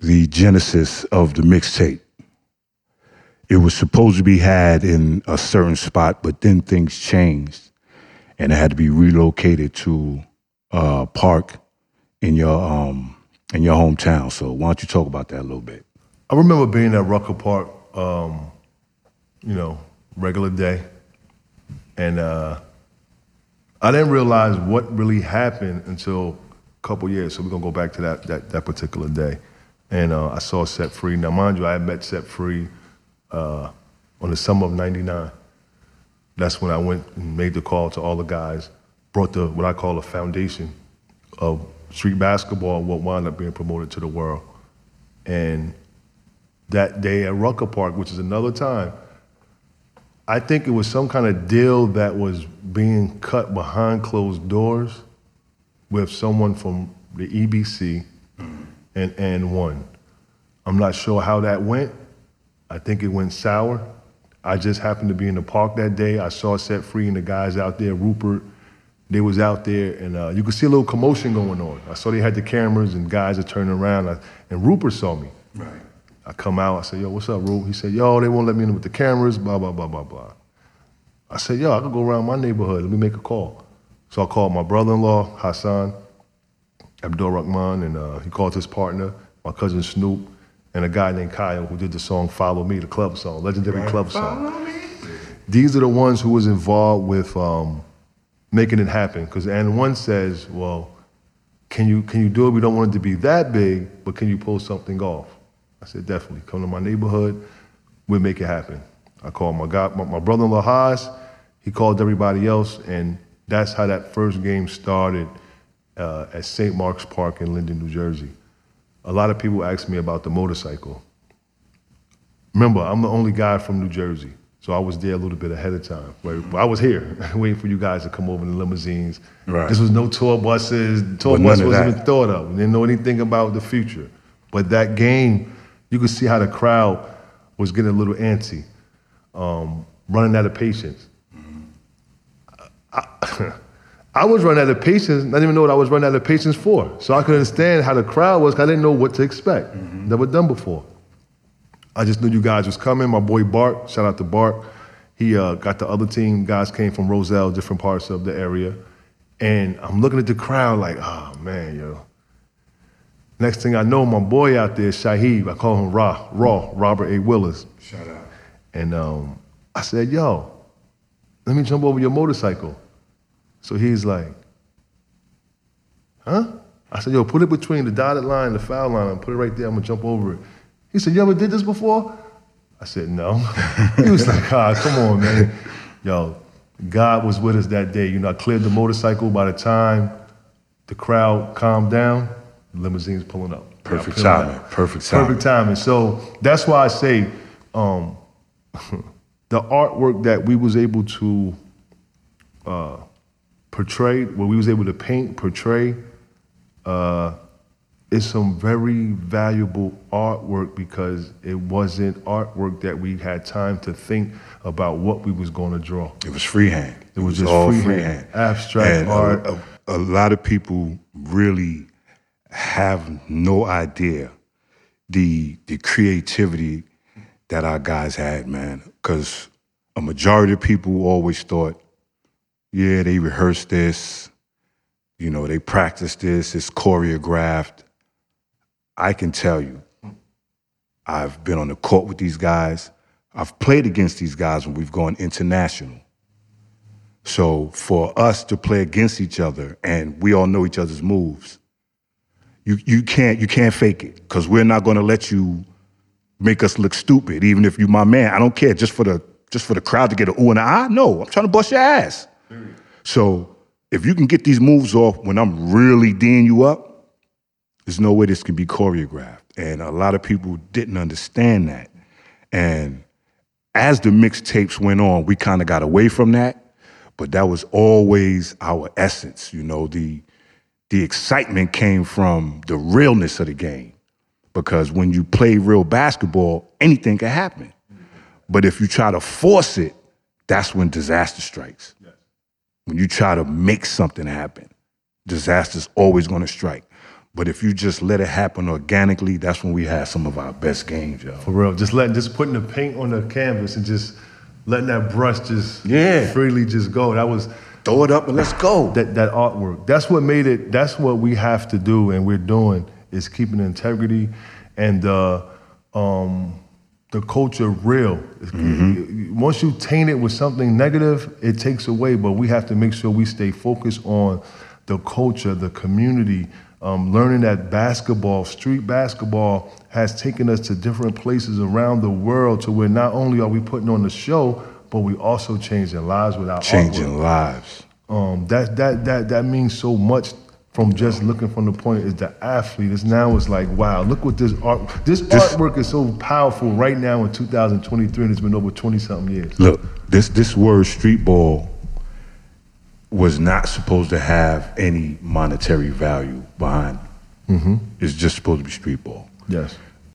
the genesis of the mixtape. It was supposed to be had in a certain spot, but then things changed, and it had to be relocated to a park in your um in your hometown. So why don't you talk about that a little bit? I remember being at Rucker Park, um, you know, regular day, and uh, I didn't realize what really happened until a couple years. So we're gonna go back to that that, that particular day, and uh, I saw Set Free. Now, mind you, I met Set Free uh, on the summer of '99. That's when I went and made the call to all the guys, brought the what I call a foundation of street basketball, what wound up being promoted to the world, and that day at Rucker Park, which is another time. I think it was some kind of deal that was being cut behind closed doors with someone from the EBC and AND1. I'm not sure how that went. I think it went sour. I just happened to be in the park that day. I saw Set Free and the guys out there, Rupert. They was out there, and uh, you could see a little commotion going on. I saw they had the cameras and guys are turning around, I, and Rupert saw me. Right. I come out, I said, yo, what's up, Rube? He said, yo, they won't let me in with the cameras, blah, blah, blah, blah, blah. I said, yo, I could go around my neighborhood. Let me make a call. So I called my brother-in-law, Hassan Abdul Rahman, and uh, he called his partner, my cousin Snoop, and a guy named Kyle who did the song Follow Me, the club song, legendary club song. These are the ones who was involved with um, making it happen. Because AND1 says, well, can you can you do it? We don't want it to be that big, but can you pull something off? I said, definitely. Come to my neighborhood, we'll make it happen. I called my guy, my, my brother-in-law Haas. He called everybody else, and that's how that first game started uh, at St. Mark's Park in Linden, New Jersey. A lot of people ask me about the motorcycle. Remember, I'm the only guy from New Jersey, so I was there a little bit ahead of time. Right? I was here waiting for you guys to come over in the limousines. Right. This was no tour buses. Tour But bus wasn't even thought of. We didn't know anything about the future. But that game, you could see how the crowd was getting a little antsy, um, running out of patience. I, I was running out of patience, I didn't even know what I was running out of patience for. So I could understand how the crowd was, I didn't know what to expect. Never done before. I just knew you guys was coming. My boy Bart, shout out to Bart. He uh, got the other team. Guys came from Roselle, different parts of the area. And I'm looking at the crowd like, oh man, yo. Next thing I know, my boy out there, Shahib, I call him Raw, Raw, Robert A. Willis. Shout out. And um, I said, yo, let me jump over your motorcycle. So he's like, huh? I said, yo, put it between the dotted line and the foul line and put it right there. I'm gonna jump over it. He said, you ever did this before? I said, no. he was like, ah, come on, man. Yo, God was with us that day. You know, I cleared the motorcycle. By the time the crowd calmed down, the limousine's pulling up. Perfect timing. out. Perfect timing. Perfect timing. So that's why I say um, the artwork that we was able to uh, portray, what we was able to paint, portray, uh, is some very valuable artwork because it wasn't artwork that we had time to think about what we was going to draw. It was freehand. It was just all freehand, abstract and a- art. A, a lot of people really have no idea the the creativity that our guys had, man. Because a majority of people always thought, yeah, they rehearsed this, you know, they practiced this, it's choreographed. I can tell you, I've been on the court with these guys. I've played against these guys when we've gone international. So for us to play against each other and we all know each other's moves, you you can't you can't fake it because we're not going to let you make us look stupid. Even if you my man, I don't care. Just for the just for the crowd to get a ooh and a ah. No, I'm trying to bust your ass. So if you can get these moves off when I'm really D'ing you up, there's no way this can be choreographed. And a lot of people didn't understand that. And as the mixtapes went on, we kind of got away from that, but that was always our essence. You know, the the excitement came from the realness of the game, because when you play real basketball, anything can happen. But if you try to force it, that's when disaster strikes. When you try to make something happen, disaster's always going to strike. But if you just let it happen organically, that's when we have some of our best games, yo. For real. Just letting just putting the paint on the canvas and just letting that brush just Yeah. freely just go. That was Throw it up and let's go. that that artwork. That's what made it. That's what we have to do, and we're doing is keeping integrity and uh, um, the culture real. Once you taint it with something negative, it takes away. But we have to make sure we stay focused on the culture, the community. Um, learning that basketball, street basketball, has taken us to different places around the world to where not only are we putting on the show, but we also changing lives with our artwork Changing lives. um, that that that that means so much from just looking from the point is the athlete. Is now it's like wow, look what this art this, artwork is so powerful right now in 2023, and it's been over 20 something years. Look, this this word street ball was not supposed to have any monetary value behind it. Mm-hmm. It's just supposed to be street ball. Yes,